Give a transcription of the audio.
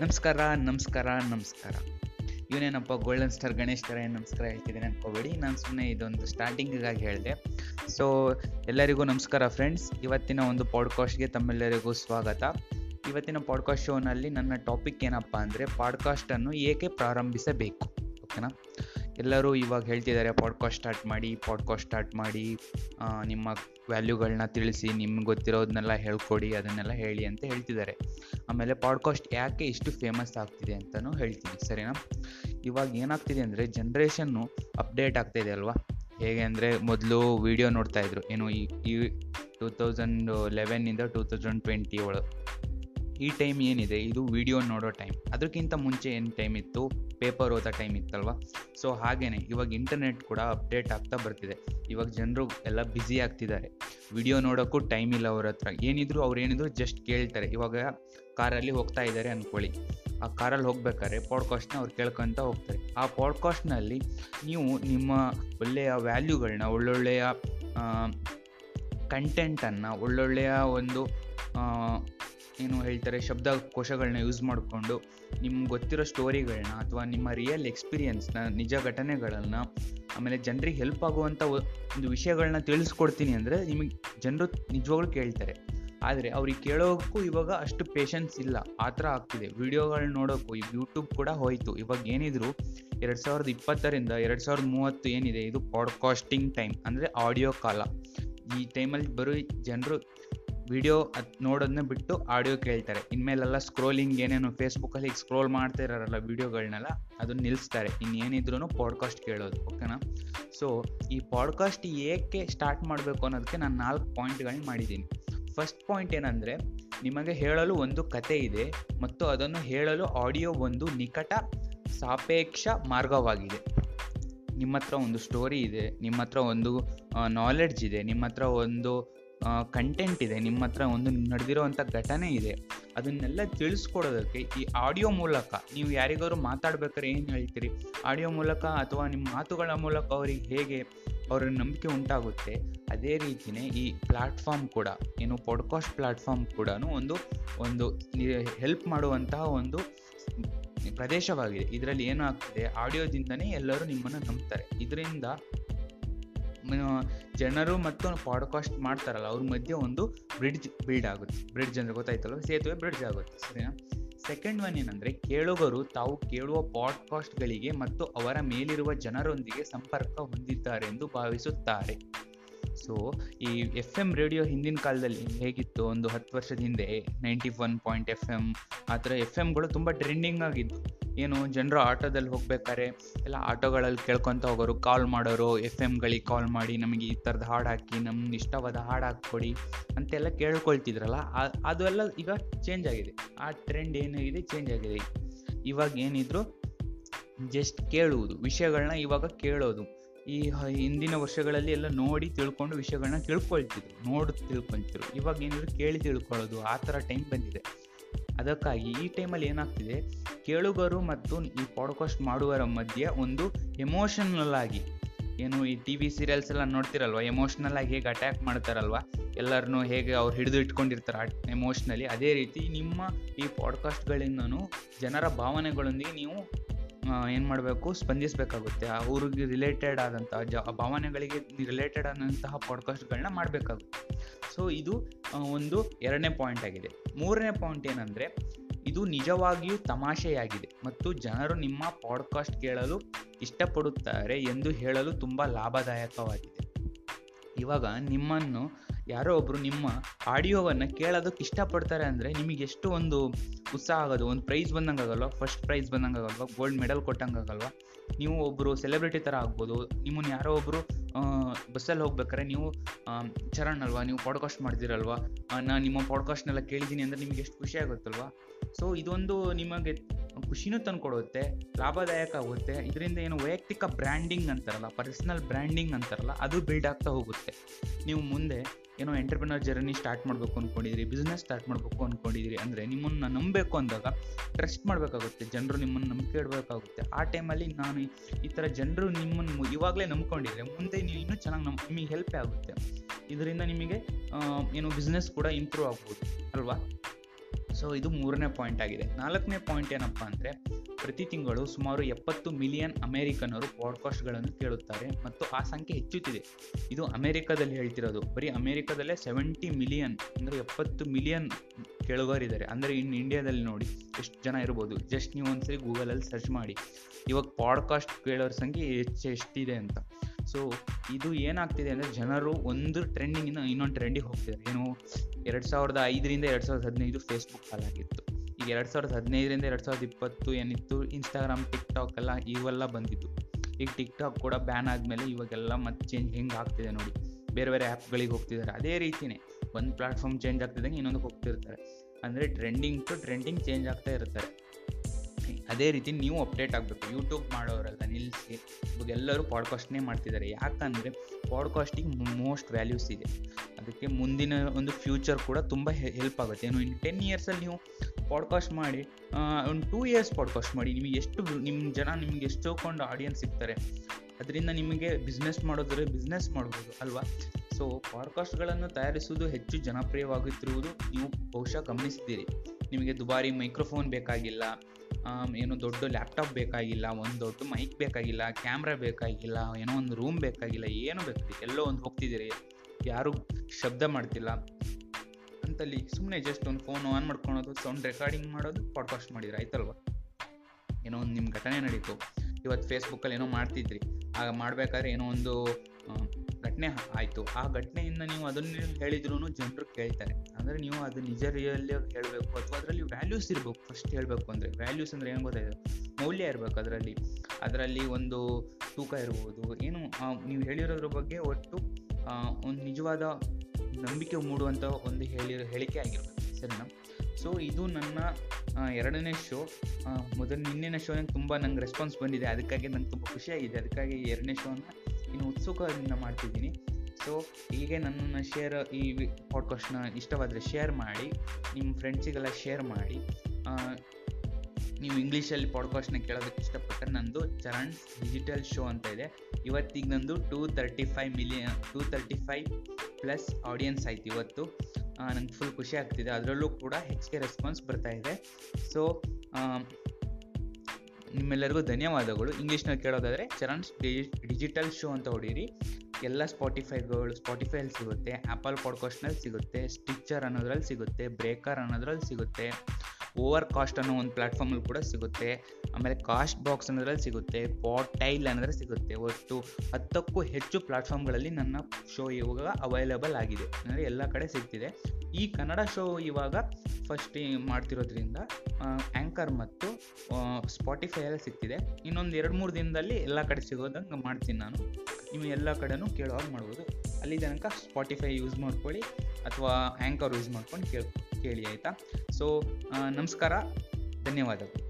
ನಮಸ್ಕಾರ ನಮಸ್ಕಾರ ನಮಸ್ಕಾರ. ಇವನೇನಪ್ಪ ಗೋಲ್ಡನ್ ಸ್ಟಾರ್ ಗಣೇಶ್ ಥರ ಏನು ನಮಸ್ಕಾರ ಹೇಳ್ತಿದ್ದೀನಿ ಅನ್ಕೋಬೇಡಿ. ನಾನು ಸುಮ್ಮನೆ ಇದೊಂದು ಸ್ಟಾರ್ಟಿಂಗಿಗಾಗಿ ಹೇಳಿದೆ. ಸೊ ಎಲ್ಲರಿಗೂ ನಮಸ್ಕಾರ ಫ್ರೆಂಡ್ಸ್ ಇವತ್ತಿನ ಒಂದು ಪಾಡ್ಕಾಸ್ಟ್ಗೆ ತಮ್ಮೆಲ್ಲರಿಗೂ ಸ್ವಾಗತ. ಇವತ್ತಿನ ಪಾಡ್ಕಾಸ್ಟ್ ಶೋನಲ್ಲಿ ನನ್ನ ಟಾಪಿಕ್ ಏನಪ್ಪ ಅಂದರೆ ಪಾಡ್ಕಾಸ್ಟನ್ನು ಏಕೆ ಪ್ರಾರಂಭಿಸಬೇಕು? ಓಕೆನಾ ಎಲ್ಲರೂ ಇವಾಗ ಹೇಳ್ತಿದ್ದಾರೆ ಪಾಡ್ಕಾಸ್ಟ್ ಸ್ಟಾರ್ಟ್ ಮಾಡಿ ಪಾಡ್ಕಾಸ್ಟ್ ಸ್ಟಾರ್ಟ್ ಮಾಡಿ ನಿಮ್ಮ ವ್ಯಾಲ್ಯೂಗಳನ್ನ ತಿಳಿಸಿ, ನಿಮ್ಗೆ ಗೊತ್ತಿರೋದನ್ನೆಲ್ಲ ಹೇಳ್ಕೊಡಿ, ಅದನ್ನೆಲ್ಲ ಹೇಳಿ ಅಂತ ಹೇಳ್ತಿದ್ದಾರೆ. ಆಮೇಲೆ ಪಾಡ್ಕಾಸ್ಟ್ ಯಾಕೆ ಇಷ್ಟು ಫೇಮಸ್ ಆಗ್ತಿದೆ ಅಂತಲೂ ಹೇಳ್ತೀನಿ, ಸರಿನಾ? ಇವಾಗ ಏನಾಗ್ತಿದೆ ಅಂದರೆ ಜನ್ರೇಷನ್ನು ಅಪ್ಡೇಟ್ ಆಗ್ತಾಯಿದೆ ಅಲ್ವಾ? ಹೇಗೆ ಅಂದರೆ, ಮೊದಲು ವಿಡಿಯೋ ನೋಡ್ತಾಯಿದ್ರು ಏನು ಈ ಈ ಟೂ ತೌಸಂಡ್ ಲೆವೆನ್ನಿಂದ ಟೂ ತೌಸಂಡ್ ಟ್ವೆಂಟಿ ಒಳಗೆ. ಈ ಟೈಮ್ ಏನಿದೆ, ಇದು ವಿಡಿಯೋ ನೋಡೋ ಟೈಮ್ ಅದಕ್ಕಿಂತ ಮುಂಚೆ ಏನು ಟೈಮ್ ಇತ್ತು? ಪೇಪರ್ ಓದೋ ಟೈಮ್ ಇತ್ತಲ್ವಾ? ಸೊ ಹಾಗೇನೆ ಇವಾಗ ಇಂಟರ್ನೆಟ್ ಕೂಡ ಅಪ್ಡೇಟ್ ಆಗ್ತಾ ಬರ್ತಿದೆ. ಇವಾಗ ಜನರು ಎಲ್ಲ ಬ್ಯುಸಿ ಆಗ್ತಿದ್ದಾರೆ. ವಿಡಿಯೋ ನೋಡೋಕ್ಕೂ ಟೈಮ್ ಇಲ್ಲ ಅವ್ರ ಹತ್ರ. ಏನಿದ್ರು ಅವ್ರು ಏನಿದ್ರು ಜಸ್ಟ್ ಕೇಳ್ತಾರೆ. ಇವಾಗ ಕಾರಲ್ಲಿ ಹೋಗ್ತಾ ಇದ್ದಾರೆ ಅಂದ್ಕೊಳ್ಳಿ ಆ ಕಾರಲ್ಲಿ ಹೋಗ್ಬೇಕಾದ್ರೆ ಪಾಡ್ಕಾಸ್ಟ್ನ ಅವ್ರು ಕೇಳ್ಕೊತ ಹೋಗ್ತಾರೆ. ಆ ಪಾಡ್ಕಾಸ್ಟ್ನಲ್ಲಿ ನೀವು ನಿಮ್ಮ ಒಳ್ಳೆಯ ವ್ಯಾಲ್ಯೂಗಳನ್ನ ಒಳ್ಳೊಳ್ಳೆಯ ಕಂಟೆಂಟನ್ನು ಒಳ್ಳೊಳ್ಳೆಯ ಒಂದು ಏನು ಹೇಳ್ತಾರೆ ಶಬ್ದಕೋಶಗಳನ್ನ ಯೂಸ್ ಮಾಡಿಕೊಂಡು ನಿಮ್ಗೆ ಗೊತ್ತಿರೋ ಸ್ಟೋರಿಗಳನ್ನ ಅಥವಾ ನಿಮ್ಮ ರಿಯಲ್ ಎಕ್ಸ್ಪೀರಿಯನ್ಸ್ನ ನಿಜ ಘಟನೆಗಳನ್ನು, ಆಮೇಲೆ ಜನರಿಗೆ ಹೆಲ್ಪ್ ಆಗುವಂಥ ಒಂದು ವಿಷಯಗಳನ್ನ ತಿಳಿಸ್ಕೊಡ್ತೀನಿ ಅಂದರೆ ನಿಮಗೆ ಜನರು ನಿಜವಾಗ್ಲೂ ಕೇಳ್ತಾರೆ. ಆದರೆ ಅವ್ರಿಗೆ ಕೇಳೋಕ್ಕೂ ಇವಾಗ ಅಷ್ಟು ಪೇಷನ್ಸ್ ಇಲ್ಲ. ಆ ಥರ ಆಗ್ತಿದೆ. ವಿಡಿಯೋಗಳು ನೋಡೋಕ್ಕೂ ಈಗ ಯೂಟ್ಯೂಬ್ ಕೂಡ ಹೋಯಿತು. ಇವಾಗ ಏನಿದ್ರು ಎರಡು ಸಾವಿರದ ಇಪ್ಪತ್ತರಿಂದ ಎರಡು ಸಾವಿರದ ಮೂವತ್ತು ಏನಿದೆ, ಇದು ಪಾಡ್ಕಾಸ್ಟಿಂಗ್ ಟೈಮ್ ಅಂದರೆ ಆಡಿಯೋ ಕಾಲ. ಈ ಟೈಮಲ್ಲಿ ಬರೋ ಜನರು ವಿಡಿಯೋ ಅದು ನೋಡೋದನ್ನ ಬಿಟ್ಟು ಆಡಿಯೋ ಕೇಳ್ತಾರೆ. ಇನ್ಮೇಲೆಲ್ಲ ಸ್ಕ್ರೋಲಿಂಗ್ ಏನೇನು ಫೇಸ್ಬುಕ್ಕಲ್ಲಿ ಈಗ ಸ್ಕ್ರೋಲ್ ಮಾಡ್ತಾ ಇರೋರಲ್ಲ ವಿಡಿಯೋಗಳನ್ನೆಲ್ಲ ಅದನ್ನ ನಿಲ್ಲಿಸ್ತಾರೆ ಇನ್ನೇನಿದ್ರು ಪಾಡ್ಕಾಸ್ಟ್ ಕೇಳೋದು ಓಕೆನಾ ಸೊ ಈ ಪಾಡ್ಕಾಸ್ಟ್ ಏಕೆ ಸ್ಟಾರ್ಟ್ ಮಾಡಬೇಕು ಅನ್ನೋದಕ್ಕೆ ನಾನು ನಾಲ್ಕು ಪಾಯಿಂಟ್ಗಳನ್ನ ಮಾಡಿದ್ದೀನಿ. ಫಸ್ಟ್ ಪಾಯಿಂಟ್ ಏನಂದರೆ, ನಿಮಗೆ ಹೇಳಲು ಒಂದು ಕತೆ ಇದೆ ಮತ್ತು ಅದನ್ನು ಹೇಳಲು ಆಡಿಯೋ ಒಂದು ನಿಕಟ, ಸಾಪೇಕ್ಷ ಮಾರ್ಗವಾಗಿದೆ. ನಿಮ್ಮ ಹತ್ರ ಒಂದು ಸ್ಟೋರಿ ಇದೆ ನಿಮ್ಮ ಹತ್ರ ಒಂದು ನಾಲೆಡ್ಜ್ ಇದೆ ನಿಮ್ಮ ಹತ್ರ ಒಂದು ಕಂಟೆಂಟ್ ಇದೆ, ನಿಮ್ಮ ಹತ್ರ ಒಂದು ನಡೆದಿರೋವಂಥ ಘಟನೆ ಇದೆ, ಅದನ್ನೆಲ್ಲ ತಿಳಿಸ್ಕೊಡೋದಕ್ಕೆ ಈ ಆಡಿಯೋ ಮೂಲಕ ನೀವು ಯಾರಿಗಾದ್ರು ಮಾತಾಡ್ಬೇಕಾದ್ರೆ ಏನು ಹೇಳ್ತೀರಿ? ಆಡಿಯೋ ಮೂಲಕ ಅಥವಾ ನಿಮ್ಮ ಮಾತುಗಳ ಮೂಲಕ ಅವ್ರಿಗೆ ಹೇಗೆ ಅವ್ರ ನಂಬಿಕೆ ಉಂಟಾಗುತ್ತೆ? ಅದೇ ರೀತಿಯೇ ಈ ಪ್ಲ್ಯಾಟ್ಫಾರ್ಮ್ ಕೂಡ, ಏನು ಪಾಡ್ಕಾಸ್ಟ್ ಪ್ಲ್ಯಾಟ್ಫಾರ್ಮ್ ಕೂಡ ಒಂದು ಒಂದು ಹೆಲ್ಪ್ ಮಾಡುವಂತಹ ಒಂದು ಪ್ರದೇಶವಾಗಿದೆ. ಇದರಲ್ಲಿ ಏನಾಗ್ತಿದೆ? ಆಡಿಯೋದಿಂದನೇ ಎಲ್ಲರೂ ನಿಮ್ಮನ್ನು ನಂಬ್ತಾರೆ. ಇದರಿಂದ ಜನರು ಮತ್ತು ಪಾಡ್ಕಾಸ್ಟ್ ಮಾಡ್ತಾರಲ್ಲ, ಅವ್ರ ಮಧ್ಯೆ ಒಂದು ಬ್ರಿಡ್ಜ್ ಬಿಲ್ಡ್ ಆಗುತ್ತೆ. ಬ್ರಿಡ್ಜ್ ಅಂದರೆ ಗೊತ್ತಾಯ್ತಲ್ಲ ಸೇತುವೆ ಬ್ರಿಡ್ಜ್ ಆಗುತ್ತೆ, ಸರಿನಾ? ಸೆಕೆಂಡ್ ಒನ್ ಏನಂದರೆ, ಕೇಳುಗರು ತಾವು ಕೇಳುವ ಪಾಡ್ಕಾಸ್ಟ್ಗಳಿಗೆ ಮತ್ತು ಅವರ ಮೇಲಿರುವ ಜನರೊಂದಿಗೆ ಸಂಪರ್ಕ ಹೊಂದಿದ್ದಾರೆ ಎಂದು ಭಾವಿಸುತ್ತಾರೆ. ಸೊ ಈ ಎಫ್ ಎಂ ರೇಡಿಯೋ ಹಿಂದಿನ ಕಾಲದಲ್ಲಿ ಹೇಗಿತ್ತು? ಒಂದು ಹತ್ತು ವರ್ಷದ ಹಿಂದೆ ninety one point F M ಆ ಥರ ಎಫ್ ಎಮ್ಗಳು ತುಂಬ ಟ್ರೆಂಡಿಂಗ್ ಆಗಿದ್ದು ಏನು, ಜನರು ಆಟೋದಲ್ಲಿ ಹೋಗ್ಬೇಕಾದ್ರೆ ಎಲ್ಲ ಆಟೋಗಳಲ್ಲಿ ಕೇಳ್ಕೊತ ಹೋಗೋರು ಕಾಲ್ ಮಾಡೋರು ಎಫ್ ಎಮ್ಗಳಿಗೆ ಕಾಲ್ ಮಾಡಿ ನಮಗೆ ಈ ಥರದ ಹಾಡು ಹಾಕಿ ನಮ್ಮ ಇಷ್ಟವಾದ ಹಾಡು ಹಾಕ್ಕೊಡಿ ಅಂತೆಲ್ಲ ಕೇಳ್ಕೊಳ್ತಿದ್ರಲ್ಲ. ಅದೆಲ್ಲ ಅದು ಎಲ್ಲ ಈಗ ಚೇಂಜ್ ಆಗಿದೆ. ಆ ಟ್ರೆಂಡ್ ಏನಾಗಿದೆ ಚೇಂಜ್ ಆಗಿದೆ. ಇವಾಗ ಏನಿದ್ರು ಜಸ್ಟ್ ಕೇಳುವುದು ವಿಷಯಗಳನ್ನ ಇವಾಗ ಕೇಳೋದು. ಈ ಹಿಂದಿನ ವರ್ಷಗಳಲ್ಲಿ ಎಲ್ಲ ನೋಡಿ ತಿಳ್ಕೊಂಡು ವಿಷಯಗಳನ್ನ ತಿಳ್ಕೊಳ್ತಿದ್ರು, ನೋಡಿ ತಿಳ್ಕೊಳ್ತಿದ್ರು. ಇವಾಗ ಏನಿದ್ರು ಕೇಳಿ ತಿಳ್ಕೊಳ್ಳೋದು, ಆ ಥರ ಟೈಮ್ ಬಂದಿದೆ. ಅದಕ್ಕಾಗಿ ಈ ಟೈಮಲ್ಲಿ ಏನಾಗ್ತಿದೆ, ಕೇಳುಗರು ಮತ್ತು ಈ ಪಾಡ್ಕಾಸ್ಟ್ ಮಾಡುವರ ಮಧ್ಯೆ ಒಂದು ಎಮೋಷನಲ್ ಆಗಿ, ಏನು ಈ ಟಿ ವಿ ಸೀರಿಯಲ್ಸ್ ಎಲ್ಲ ನೋಡ್ತಿರಲ್ವ? ಎಮೋಷ್ನಲ್ ಆಗಿ ಹೇಗೆ ಅಟ್ಯಾಕ್ ಮಾಡ್ತಾರಲ್ವ? ಎಲ್ಲರನ್ನೂ ಹೇಗೆ ಅವ್ರು ಹಿಡಿದು ಇಟ್ಕೊಂಡಿರ್ತಾರೆ ಎಮೋಷ್ನಲಿ ಅದೇ ರೀತಿ ನಿಮ್ಮ ಈ ಪಾಡ್ಕಾಸ್ಟ್ಗಳಿಂದನೂ ಜನರ ಭಾವನೆಗಳೊಂದಿಗೆ ನೀವು ಏನು ಮಾಡಬೇಕು? ಸ್ಪಂದಿಸಬೇಕಾಗುತ್ತೆ. ಅವ್ರಿಗೆ ರಿಲೇಟೆಡ್ ಆದಂತಹ ಜ, ಭಾವನೆಗಳಿಗೆ ರಿಲೇಟೆಡ್ ಆದಂತಹ ಪಾಡ್ಕಾಸ್ಟ್ಗಳನ್ನ ಮಾಡಬೇಕಾಗುತ್ತೆ. ಸೊ ಇದು ಒಂದು ಎರಡನೇ ಪಾಯಿಂಟ್ ಆಗಿದೆ. ಮೂರನೇ ಪಾಯಿಂಟ್ ಏನಂದರೆ, ಇದು ನಿಜವಾಗಿಯೂ ತಮಾಷೆಯಾಗಿದೆ ಮತ್ತು ಜನರು ನಿಮ್ಮ ಪಾಡ್ಕಾಸ್ಟ್ ಕೇಳಲು ಇಷ್ಟಪಡುತ್ತಾರೆ ಎಂದು ಹೇಳಲು ತುಂಬ ಲಾಭದಾಯಕವಾಗಿದೆ. ಇವಾಗ ನಿಮ್ಮನ್ನು ಯಾರೋ ಒಬ್ಬರು ನಿಮ್ಮ ಆಡಿಯೋವನ್ನು ಕೇಳೋದಕ್ಕೆ ಇಷ್ಟಪಡ್ತಾರೆ ಅಂದರೆ ನಿಮಗೆ ಎಷ್ಟು ಒಂದು ಉತ್ಸಾಹ ಆಗೋದು? ಒಂದು ಪ್ರೈಸ್ ಬಂದಂಗೆ ಆಗಲ್ವಾ? ಫಸ್ಟ್ ಪ್ರೈಸ್ ಬಂದಂಗೆ ಆಗಲ್ವಾ? ಗೋಲ್ಡ್ ಮೆಡಲ್ ಕೊಟ್ಟಂಗೆ ಆಗಲ್ವಾ? ನೀವು ಒಬ್ಬರು ಸೆಲೆಬ್ರಿಟಿ ಥರ ಆಗ್ಬೋದು. ನಿಮ್ಮನ್ನು ಯಾರೋ ಒಬ್ಬರು ಬಸ್ಸಲ್ಲಿ ಹೋಗ್ಬೇಕಾದ್ರೆ ನೀವು ಚರಣ ಅಲ್ವಾ? ನೀವು ಪಾಡ್ಕಾಸ್ಟ್ ಮಾಡ್ತೀರಲ್ವಾ? ನಾನು ನಿಮ್ಮ ಪಾಡ್ಕಾಸ್ಟ್ನೆಲ್ಲ ಕೇಳಿದ್ದೀನಿ ಅಂದರೆ ನಿಮಗೆ ಎಷ್ಟು ಖುಷಿ ಆಗುತ್ತಲ್ವಾ? ಸೊ ಇದೊಂದು ನಿಮಗೆ ಖುಷಿನೂ ತಂದುಕೊಡುತ್ತೆ ಲಾಭದಾಯಕ ಆಗುತ್ತೆ. ಇದರಿಂದ ಏನು ವೈಯಕ್ತಿಕ ಬ್ರ್ಯಾಂಡಿಂಗ್ ಅಂತಾರಲ್ಲ ಪರ್ಸನಲ್ ಬ್ರ್ಯಾಂಡಿಂಗ್ ಅಂತಾರಲ್ಲ, ಅದು ಬಿಲ್ಡ್ ಆಗ್ತಾ ಹೋಗುತ್ತೆ. ನೀವು ಮುಂದೆ ಏನೋ ಎಂಟರ್ಪ್ರಿನರ್ ಜರ್ನಿ ಸ್ಟಾರ್ಟ್ ಮಾಡಬೇಕು ಅಂದ್ಕೊಂಡಿದ್ರಿ ಬಿಸ್ನೆಸ್ ಸ್ಟಾರ್ಟ್ ಮಾಡಬೇಕು ಅಂದ್ಕೊಂಡಿದ್ದೀರಿ ಅಂದರೆ ನಿಮ್ಮನ್ನು ನಂಬಬೇಕು ಅಂದಾಗ ಟ್ರಸ್ಟ್ ಮಾಡಬೇಕಾಗುತ್ತೆ. ಜನರು ನಿಮ್ಮನ್ನು ನಂಬಿಕೆ ಇಡಬೇಕಾಗುತ್ತೆ. ಆ ಟೈಮಲ್ಲಿ ನಾನು ಈ ಥರ ಜನರು ನಿಮ್ಮನ್ನು ಇವಾಗಲೇ ನಂಬ್ಕೊಂಡಿದ್ರೆ ಮುಂದೆ ನೀವು ಇನ್ನೂ ಚೆನ್ನಾಗಿ ನಮ್, ನಿಮಗೆ ಹೆಲ್ಪ್ ಆಗುತ್ತೆ. ಇದರಿಂದ ನಿಮಗೆ ಏನು ಬಿಸ್ನೆಸ್ ಕೂಡ ಇಂಪ್ರೂವ್ ಆಗ್ಬೋದು, ಅಲ್ವಾ? ಸೊ ಇದು ಮೂರನೇ ಪಾಯಿಂಟ್ ಆಗಿದೆ. ನಾಲ್ಕನೇ ಪಾಯಿಂಟ್ ಏನಪ್ಪ ಅಂದರೆ, ಪ್ರತಿ ತಿಂಗಳು ಸುಮಾರು ಎಪ್ಪತ್ತು ಮಿಲಿಯನ್ ಅಮೆರಿಕನರು ಪಾಡ್ಕಾಸ್ಟ್ಗಳನ್ನು ಕೇಳುತ್ತಾರೆ ಮತ್ತು ಆ ಸಂಖ್ಯೆ ಹೆಚ್ಚುತ್ತಿದೆ. ಇದು ಅಮೆರಿಕದಲ್ಲಿ ಹೇಳ್ತಿರೋದು. ಬರೀ ಅಮೆರಿಕದಲ್ಲೇ ಸೆವೆಂಟಿ ಮಿಲಿಯನ್ ಅಂದರೆ ಎಪ್ಪತ್ತು ಮಿಲಿಯನ್ ಕೇಳುಗರಿದ್ದಾರೆ ಅಂದರೆ ಇನ್ನು ಇಂಡಿಯಾದಲ್ಲಿ ನೋಡಿ, ಎಷ್ಟು ಜನ ಇರ್ಬೋದು. ಜಸ್ಟ್ ನೀವು ಒಂದ್ಸರಿ ಗೂಗಲಲ್ಲಿ ಸರ್ಚ್ ಮಾಡಿ. ಇವಾಗ ಪಾಡ್ಕಾಸ್ಟ್ ಕೇಳೋರ ಸಂಖ್ಯೆ ಹೆಚ್ಚು ಎಷ್ಟಿದೆ ಅಂತ. ಸೊ ಇದು ಏನಾಗ್ತಿದೆ ಅಂದರೆ ಜನರು ಒಂದು ಟ್ರೆಂಡಿಂಗಿಂದ ಇನ್ನೊಂದು ಟ್ರೆಂಡಿಗೆ ಹೋಗ್ತಿದ್ದಾರೆ. ಏನು, ಎರಡು ಸಾವಿರದ ಐದರಿಂದ ಎರಡು ಸಾವಿರದ ಹದಿನೈದು ಫೇಸ್ಬುಕ್ ಕಾಲಾಗಿತ್ತು ಈಗ ಎರಡು ಸಾವಿರದ ಹದಿನೈದರಿಂದ ಎರಡು ಸಾವಿರದ ಇಪ್ಪತ್ತು ಏನಿತ್ತು? ಇನ್ಸ್ಟಾಗ್ರಾಮ್ ಟಿಕ್ ಟಾಕ್ ಎಲ್ಲ ಇವೆಲ್ಲ ಬಂದಿತ್ತು ಈಗ ಟಿಕ್ ಟಾಕ್ ಕೂಡ ಬ್ಯಾನ್ ಆದಮೇಲೆ ಇವಾಗೆಲ್ಲ ಮತ್ತೆ ಚೇಂಜ್ ಹೆಂಗೆ ಆಗ್ತಿದೆ ನೋಡಿ. ಬೇರೆ ಬೇರೆ ಆ್ಯಪ್ಗಳಿಗೆ ಹೋಗ್ತಿದ್ದಾರೆ. ಅದೇ ರೀತಿಯೇ ಒಂದು ಪ್ಲಾಟ್ಫಾರ್ಮ್ ಚೇಂಜ್ ಆಗ್ತಿದ್ದಂಗೆ ಇನ್ನೊಂದಕ್ಕೆ ಹೋಗ್ತಿರ್ತಾರೆ. ಅಂದರೆ ಟ್ರೆಂಡಿಂಗ್ ಟು ಟ್ರೆಂಡಿಂಗ್ ಚೇಂಜ್ ಆಗ್ತಾ ಇರ್ತಾರೆ. ಅದೇ ರೀತಿ ನೀವು ಅಪ್ಡೇಟ್ ಆಗಬೇಕು. ಯೂಟ್ಯೂಬ್ ಮಾಡೋರೆಲ್ಲ ನಿಲ್ಲಿಸಿ, ಇವಾಗ ಎಲ್ಲರೂ ಪಾಡ್ಕಾಸ್ಟ್ನೇ ಮಾಡ್ತಿದ್ದಾರೆ. ಯಾಕಂದರೆ ಪಾಡ್ಕಾಸ್ಟಿಗೆ ಮೋಸ್ಟ್ ವ್ಯಾಲ್ಯೂಸ್ ಇದೆ. ಅದಕ್ಕೆ ಮುಂದಿನ ಒಂದು ಫ್ಯೂಚರ್ ಕೂಡ ತುಂಬ ಹೆಲ್ಪ್ ಆಗುತ್ತೆ. ಏನು ಇನ್ನು ಟೆನ್ ಇಯರ್ಸಲ್ಲಿ ನೀವು ಪಾಡ್ಕಾಸ್ಟ್ ಮಾಡಿ ಒಂದು ಟೂ ಇಯರ್ಸ್ ಪಾಡ್ಕಾಸ್ಟ್ ಮಾಡಿ, ನಿಮಗೆ ಎಷ್ಟು ನಿಮ್ಮ ಜನ ನಿಮ್ಗೆ ಎಷ್ಟು ಕೊಂಡು ಆಡಿಯನ್ಸ್ ಸಿಗ್ತಾರೆ. ಅದರಿಂದ ನಿಮಗೆ ಬಿಸ್ನೆಸ್ ಮಾಡೋದ್ರೆ ಬಿಸ್ನೆಸ್ ಮಾಡ್ಬೋದು ಅಲ್ವಾ? ಸೊ ಪಾಡ್ಕಾಸ್ಟ್ಗಳನ್ನು ತಯಾರಿಸುವುದು ಹೆಚ್ಚು ಜನಪ್ರಿಯವಾಗುತ್ತಿರುವುದು ನೀವು ಬಹುಶಃ ಗಮನಿಸಿದ್ದೀರಿ. ನಿಮಗೆ ದುಬಾರಿ ಮೈಕ್ರೋಫೋನ್ ಬೇಕಾಗಿಲ್ಲ. ಏನು ದೊಡ್ಡ ಲ್ಯಾಪ್ಟಾಪ್ ಬೇಕಾಗಿಲ್ಲ, ಒಂದು ದೊಡ್ಡ ಮೈಕ್ ಬೇಕಾಗಿಲ್ಲ, ಕ್ಯಾಮ್ರಾ ಬೇಕಾಗಿಲ್ಲ, ಏನೋ ಒಂದು ರೂಮ್ ಬೇಕಾಗಿಲ್ಲ, ಏನು ಬೇಕಾಗಿಲ್ಲ, ಎಲ್ಲೋ ಒಂದು ಹೋಗ್ತಿದ್ದೀರಿ, ಯಾರು ಶಬ್ದ ಮಾಡ್ತಿಲ್ಲ ಅಂತಲ್ಲಿ ಸುಮ್ಮನೆ ಜಸ್ಟ್ ಒಂದು ಫೋನ್ ಆನ್ ಮಾಡ್ಕೊಳೋದು ಸೌಂಡ್ ರೆಕಾರ್ಡಿಂಗ್ ಮಾಡೋದು ಪಾಡ್ಕಾಸ್ಟ್ ಮಾಡಿದ್ರೆ ಆಯ್ತಲ್ವ? ಏನೋ ಒಂದು ನಿಮ್ಮ ಘಟನೆ ನಡೀತು. ಇವತ್ತು ಫೇಸ್ಬುಕ್ಕಲ್ಲಿ ಏನೋ ಮಾಡ್ತಿದ್ರಿ, ಆಗ ಮಾಡಬೇಕಾದ್ರೆ ಏನೋ ಒಂದು ಘಟನೆ ಆಯಿತು. ಆ ಘಟನೆಯಿಂದ ನೀವು ಅದನ್ನು ಹೇಳಿದ್ರು ಜನರು ಕೇಳ್ತಾರೆ. ಅಂದರೆ ನೀವು ಅದು ನಿಜ ರಿಯಲ್ಲಿ ಹೇಳಬೇಕು ಅಥವಾ ಅದರಲ್ಲಿ ವ್ಯಾಲ್ಯೂಸ್ ಇರಬೇಕು. ಫಸ್ಟ್ ಹೇಳಬೇಕು ಅಂದರೆ ವ್ಯಾಲ್ಯೂಸ್ ಅಂದರೆ ಏನು ಗೊತ್ತಾಯಿತು? ಮೌಲ್ಯ ಇರಬೇಕು ಅದರಲ್ಲಿ. ಅದರಲ್ಲಿ ಒಂದು ತೂಕ ಇರ್ಬೋದು. ಏನು ನೀವು ಹೇಳಿರೋದ್ರ ಬಗ್ಗೆ ಒಟ್ಟು ಒಂದು ನಿಜವಾದ ನಂಬಿಕೆ ಮೂಡುವಂಥ ಒಂದು ಹೇಳಿರೋ ಹೇಳಿಕೆ ಆಗಿರ್ಬೇಕು ಸರಿನಾ? ಸೊ ಇದು ನನ್ನ ಎರಡನೇ ಶೋ ಮೊದಲು ನಿನ್ನೆನ ಶೋ ನಂಗೆ ತುಂಬ ನಂಗೆ ರೆಸ್ಪಾನ್ಸ್ ಬಂದಿದೆ. ಅದಕ್ಕಾಗಿ ನಂಗೆ ತುಂಬ ಖುಷಿಯಾಗಿದೆ. ಅದಕ್ಕಾಗಿ ಎರಡನೇ ಶೋನ ಇನ್ನು ಉತ್ಸುಕದಿಂದ ಮಾಡ್ತಿದ್ದೀನಿ. ಸೊ ಹೀಗೆ ನನ್ನನ್ನು ಶೇರ್ ಈ ಪಾಡ್ಕಾಸ್ಟ್ನ ಇಷ್ಟವಾದರೆ ಶೇರ್ ಮಾಡಿ ನಿಮ್ಮ ಫ್ರೆಂಡ್ಸಿಗೆಲ್ಲ ಶೇರ್ ಮಾಡಿ. ನೀವು ಇಂಗ್ಲೀಷಲ್ಲಿ ಪಾಡ್ಕಾಸ್ಟ್ನ ಕೇಳೋದಕ್ಕೆ ಇಷ್ಟಪಟ್ಟರೆ ನಂದು ಚರಣ್ಸ್ ಡಿಜಿಟಲ್ ಶೋ ಅಂತ ಇದೆ. ಇವತ್ತಿಗೆ ನಂದು two thirty five million two thirty five plus audience ಆಯ್ತು ಇವತ್ತು. ನಂಗೆ ಫುಲ್ ಖುಷಿ ಆಗ್ತಿದೆ. ಅದರಲ್ಲೂ ಕೂಡ ಹೆಚ್ಚಿಗೆ ರೆಸ್ಪಾನ್ಸ್ ಬರ್ತಾ ಇದೆ. ಸೊ ನಿಮ್ಮೆಲ್ಲರಿಗೂ ಧನ್ಯವಾದಗಳು. ಇಂಗ್ಲೀಷ್ನಲ್ಲಿ ಕೇಳೋದಾದರೆ, ಚರಣ್ ಡಿಜಿಟಲ್ ಶೋ ಅಂತ ಹೊಡೀರಿ. ಎಲ್ಲ ಸ್ಪಾಟಿಫೈಗಳು ಸ್ಪಾಟಿಫೈಲಿ ಸಿಗುತ್ತೆ. ಆ್ಯಪಲ್ ಪಾಡ್ಕಾಸ್ಟ್ನಲ್ಲಿ ಸಿಗುತ್ತೆ. ಸ್ಟಿಚ್ಚರ್ ಅನ್ನೋದ್ರಲ್ಲಿ ಸಿಗುತ್ತೆ. ಬ್ರೇಕರ್ ಅನ್ನೋದ್ರಲ್ಲಿ ಸಿಗುತ್ತೆ. ಓವರ್ ಕಾಸ್ಟ್ ಅನ್ನೋ ಒಂದು ಪ್ಲ್ಯಾಟ್ಫಾರ್ಮಲ್ಲಿ ಕೂಡ ಸಿಗುತ್ತೆ. ಆಮೇಲೆ ಕಾಸ್ಟ್ ಬಾಕ್ಸ್ ಅನ್ನೋದ್ರಲ್ಲಿ ಸಿಗುತ್ತೆ ಪಾಟೈಲ್ ಅನ್ನೋದ್ರಲ್ಲಿ ಸಿಗುತ್ತೆ. ಒಟ್ಟು ಹತ್ತಕ್ಕೂ ಹೆಚ್ಚು ಪ್ಲ್ಯಾಟ್ಫಾರ್ಮ್ಗಳಲ್ಲಿ ನನ್ನ ಶೋ ಇವಾಗ ಅವೈಲೇಬಲ್ ಆಗಿದೆ. ಅಂದರೆ ಎಲ್ಲ ಕಡೆ ಸಿಗ್ತಿದೆ. ಈ ಕನ್ನಡ ಶೋ ಇವಾಗ ಫಸ್ಟ್ ಮಾಡ್ತಿರೋದ್ರಿಂದ ಆ್ಯಂಕರ್ ಮತ್ತು ಸ್ಪಾಟಿಫೈಯಲ್ಲಿ ಸಿಗ್ತಿದೆ. ಇನ್ನೊಂದು ಎರಡು ಮೂರು ದಿನದಲ್ಲಿ ಎಲ್ಲ ಕಡೆ ಸಿಗೋದಂಗೆ ಮಾಡ್ತೀನಿ ನಾನು. ನೀವು ಎಲ್ಲ ಕಡೆನೂ ಕೇಳುವಾಗ ಮಾಡ್ಬೋದು. ಅಲ್ಲಿ ತನಕ ಸ್ಪಾಟಿಫೈ ಯೂಸ್ ಮಾಡ್ಕೊಳ್ಳಿ, ಅಥವಾ ಆ್ಯಂಕರ್ ಯೂಸ್ ಮಾಡ್ಕೊಂಡು ಕೇಳಿ ಕೇಳಿ ಆಯಿತಾ? ಸೊ ನಮಸ್ಕಾರ ಧನ್ಯವಾದಗಳು.